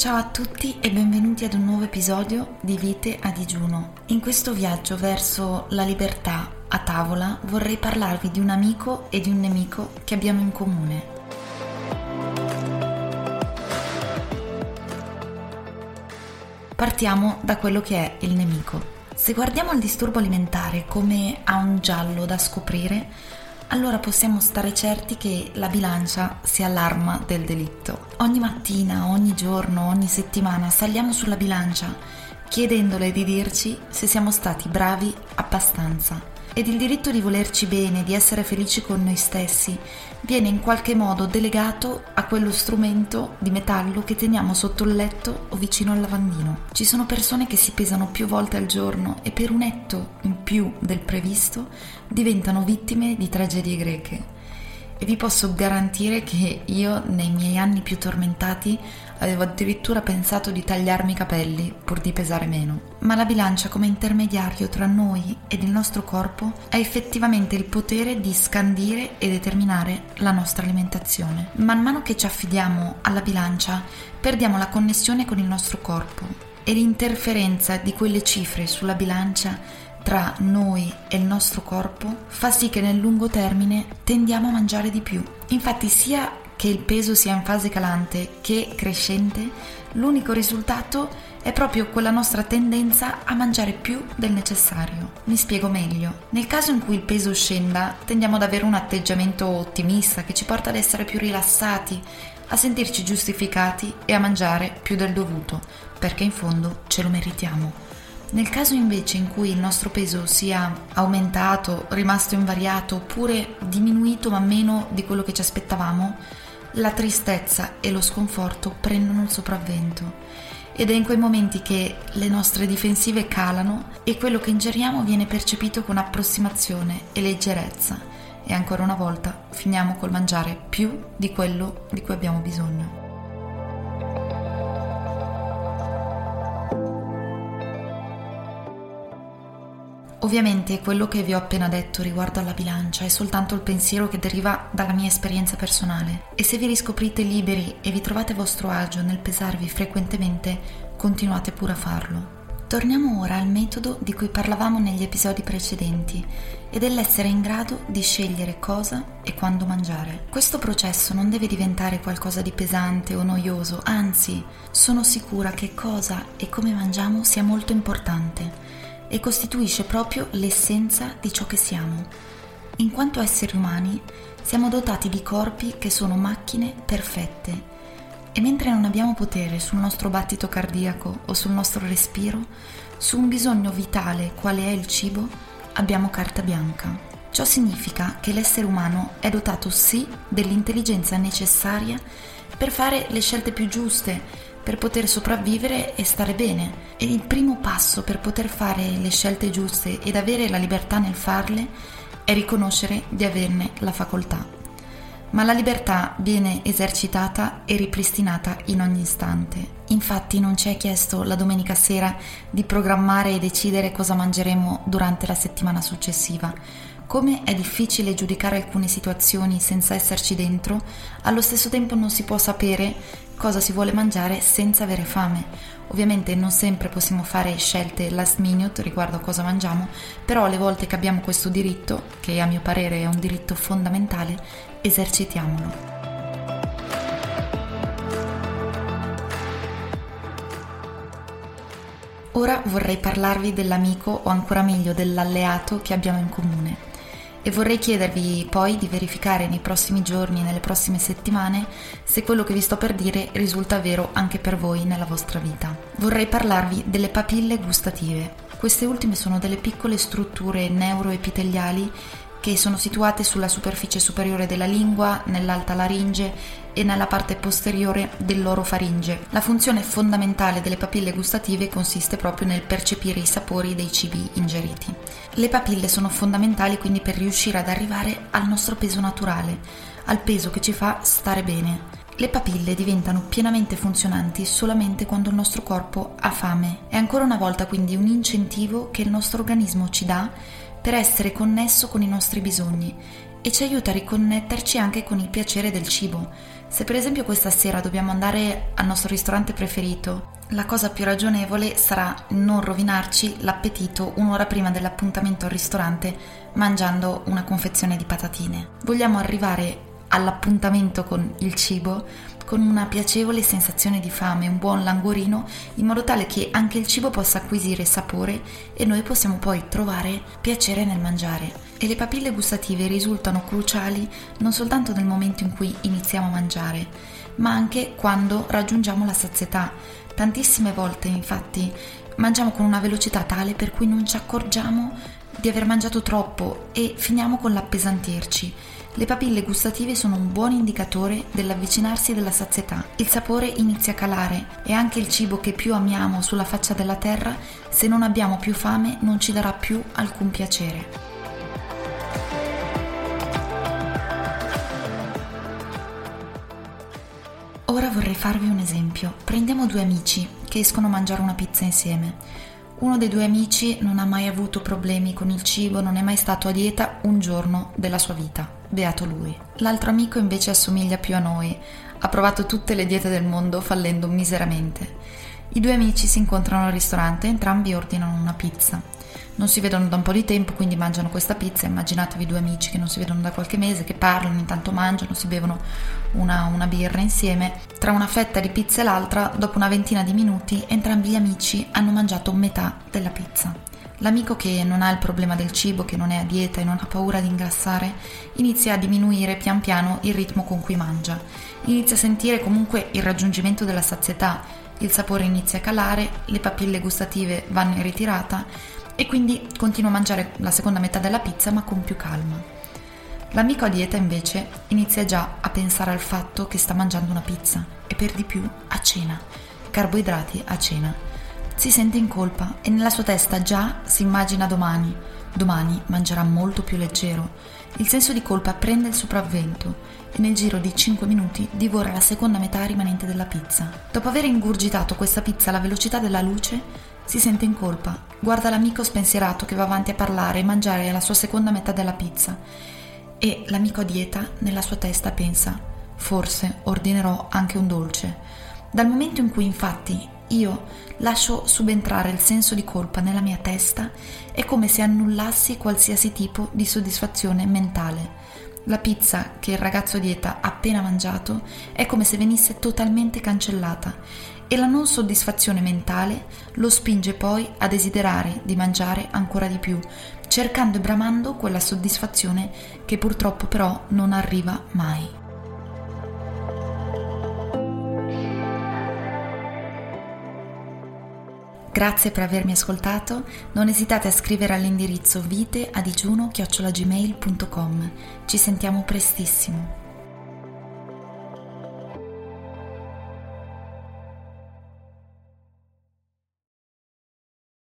Ciao a tutti e benvenuti ad un nuovo episodio di Vite a digiuno. In questo viaggio verso la libertà a tavola vorrei parlarvi di un amico e di un nemico che abbiamo in comune. Partiamo da quello che è il nemico. Se guardiamo il disturbo alimentare come a un giallo da scoprire, allora possiamo stare certi che la bilancia sia l'arma del delitto. Ogni mattina, ogni giorno, ogni settimana saliamo sulla bilancia chiedendole di dirci se siamo stati bravi abbastanza ed il diritto di volerci bene, di essere felici con noi stessi, viene in qualche modo delegato a quello strumento di metallo che teniamo sotto il letto o vicino al lavandino. Ci sono persone che si pesano più volte al giorno e per un etto in più del previsto diventano vittime di tragedie greche e vi posso garantire che io nei miei anni più tormentati avevo addirittura pensato di tagliarmi i capelli pur di pesare meno. Ma la bilancia come intermediario tra noi ed il nostro corpo ha effettivamente il potere di scandire e determinare la nostra alimentazione. Man mano che ci affidiamo alla bilancia perdiamo la connessione con il nostro corpo e l'interferenza di quelle cifre sulla bilancia tra noi e il nostro corpo fa sì che nel lungo termine tendiamo a mangiare di più. Infatti sia che il peso sia in fase calante che crescente, l'unico risultato è proprio quella nostra tendenza a mangiare più del necessario. Mi spiego meglio. Nel caso in cui il peso scenda, tendiamo ad avere un atteggiamento ottimista che ci porta ad essere più rilassati, a sentirci giustificati e a mangiare più del dovuto, perché in fondo ce lo meritiamo. Nel caso invece in cui il nostro peso sia aumentato, rimasto invariato oppure diminuito ma meno di quello che ci aspettavamo, la tristezza e lo sconforto prendono il sopravvento ed è in quei momenti che le nostre difensive calano e quello che ingeriamo viene percepito con approssimazione e leggerezza e ancora una volta finiamo col mangiare più di quello di cui abbiamo bisogno. Ovviamente quello che vi ho appena detto riguardo alla bilancia è soltanto il pensiero che deriva dalla mia esperienza personale e se vi riscoprite liberi e vi trovate a vostro agio nel pesarvi frequentemente, continuate pure a farlo. Torniamo ora al metodo di cui parlavamo negli episodi precedenti e dell'essere in grado di scegliere cosa e quando mangiare. Questo processo non deve diventare qualcosa di pesante o noioso, anzi sono sicura che cosa e come mangiamo sia molto importante e costituisce proprio l'essenza di ciò che siamo. In quanto esseri umani siamo dotati di corpi che sono macchine perfette e mentre non abbiamo potere sul nostro battito cardiaco o sul nostro respiro, su un bisogno vitale quale è il cibo, abbiamo carta bianca. Ciò significa che l'essere umano è dotato sì dell'intelligenza necessaria per fare le scelte più giuste, per poter sopravvivere e stare bene. E il primo passo per poter fare le scelte giuste ed avere la libertà nel farle è riconoscere di averne la facoltà. Ma la libertà viene esercitata e ripristinata in ogni istante. Infatti non ci è chiesto la domenica sera di programmare e decidere cosa mangeremo durante la settimana successiva. Come è difficile giudicare alcune situazioni senza esserci dentro, allo stesso tempo non si può sapere cosa si vuole mangiare senza avere fame. Ovviamente non sempre possiamo fare scelte last minute riguardo a cosa mangiamo, però le volte che abbiamo questo diritto, che a mio parere è un diritto fondamentale, esercitiamolo. Ora vorrei parlarvi dell'amico o ancora meglio dell'alleato che abbiamo in comune e vorrei chiedervi poi di verificare nei prossimi giorni, nelle prossime settimane, se quello che vi sto per dire risulta vero anche per voi nella vostra vita. Vorrei parlarvi delle papille gustative. Queste ultime sono delle piccole strutture neuroepiteliali che sono situate sulla superficie superiore della lingua, nell'alta laringe e nella parte posteriore dell'orofaringe. La funzione fondamentale delle papille gustative consiste proprio nel percepire i sapori dei cibi ingeriti. Le papille sono fondamentali quindi per riuscire ad arrivare al nostro peso naturale, al peso che ci fa stare bene. Le papille diventano pienamente funzionanti solamente quando il nostro corpo ha fame. È ancora una volta quindi un incentivo che il nostro organismo ci dà per essere connesso con i nostri bisogni e ci aiuta a riconnetterci anche con il piacere del cibo. Se per esempio questa sera dobbiamo andare al nostro ristorante preferito, la cosa più ragionevole sarà non rovinarci l'appetito un'ora prima dell'appuntamento al ristorante mangiando una confezione di patatine. Vogliamo arrivare all'appuntamento con il cibo con una piacevole sensazione di fame, un buon languorino, in modo tale che anche il cibo possa acquisire sapore e noi possiamo poi trovare piacere nel mangiare. E le papille gustative risultano cruciali non soltanto nel momento in cui iniziamo a mangiare, ma anche quando raggiungiamo la sazietà. Tantissime volte, infatti, mangiamo con una velocità tale per cui non ci accorgiamo di aver mangiato troppo e finiamo con l'appesantirci. Le papille gustative sono un buon indicatore dell'avvicinarsi della sazietà. Il sapore inizia a calare e anche il cibo che più amiamo sulla faccia della terra, se non abbiamo più fame, non ci darà più alcun piacere. Ora vorrei farvi un esempio. Prendiamo due amici che escono a mangiare una pizza insieme. Uno dei due amici non ha mai avuto problemi con il cibo, non è mai stato a dieta un giorno della sua vita. Beato lui. L'altro amico invece assomiglia più a noi, ha provato tutte le diete del mondo fallendo miseramente. I due amici si incontrano al ristorante e entrambi ordinano una pizza non si vedono da un po' di tempo, quindi mangiano questa pizza. Immaginatevi due amici che non si vedono da qualche mese, che parlano, intanto mangiano, si bevono una, una birra insieme. Tra una fetta di pizza e l'altra, dopo una ventina di minuti, entrambi gli amici hanno mangiato metà della pizza. L'amico che non ha il problema del cibo, che non è a dieta e non ha paura di ingrassare, inizia a diminuire pian piano il ritmo con cui mangia. Inizia a sentire comunque il raggiungimento della sazietà, il sapore inizia a calare, le papille gustative vanno in ritirata e quindi continua a mangiare la seconda metà della pizza ma con più calma. L'amico a dieta invece inizia già a pensare al fatto che sta mangiando una pizza e per di più a cena, carboidrati a cena. Si sente in colpa e nella sua testa già si immagina domani, domani mangerà molto più leggero. Il senso di colpa prende il sopravvento e nel giro di 5 minuti divora la seconda metà rimanente della pizza. Dopo aver ingurgitato questa pizza alla velocità della luce, si sente in colpa. Guarda l'amico spensierato che va avanti a parlare e mangiare la sua seconda metà della pizza. E l'amico a dieta, nella sua testa, pensa: forse ordinerò anche un dolce. Dal momento in cui infatti io lascio subentrare il senso di colpa nella mia testa, è come se annullassi qualsiasi tipo di soddisfazione mentale. La pizza che il ragazzo a dieta ha appena mangiato è come se venisse totalmente cancellata e la non soddisfazione mentale lo spinge poi a desiderare di mangiare ancora di più, cercando e bramando quella soddisfazione che purtroppo però non arriva mai. Grazie per avermi ascoltato, non esitate a scrivere all'indirizzo viteadigiuno-gmail.com. Ci sentiamo prestissimo.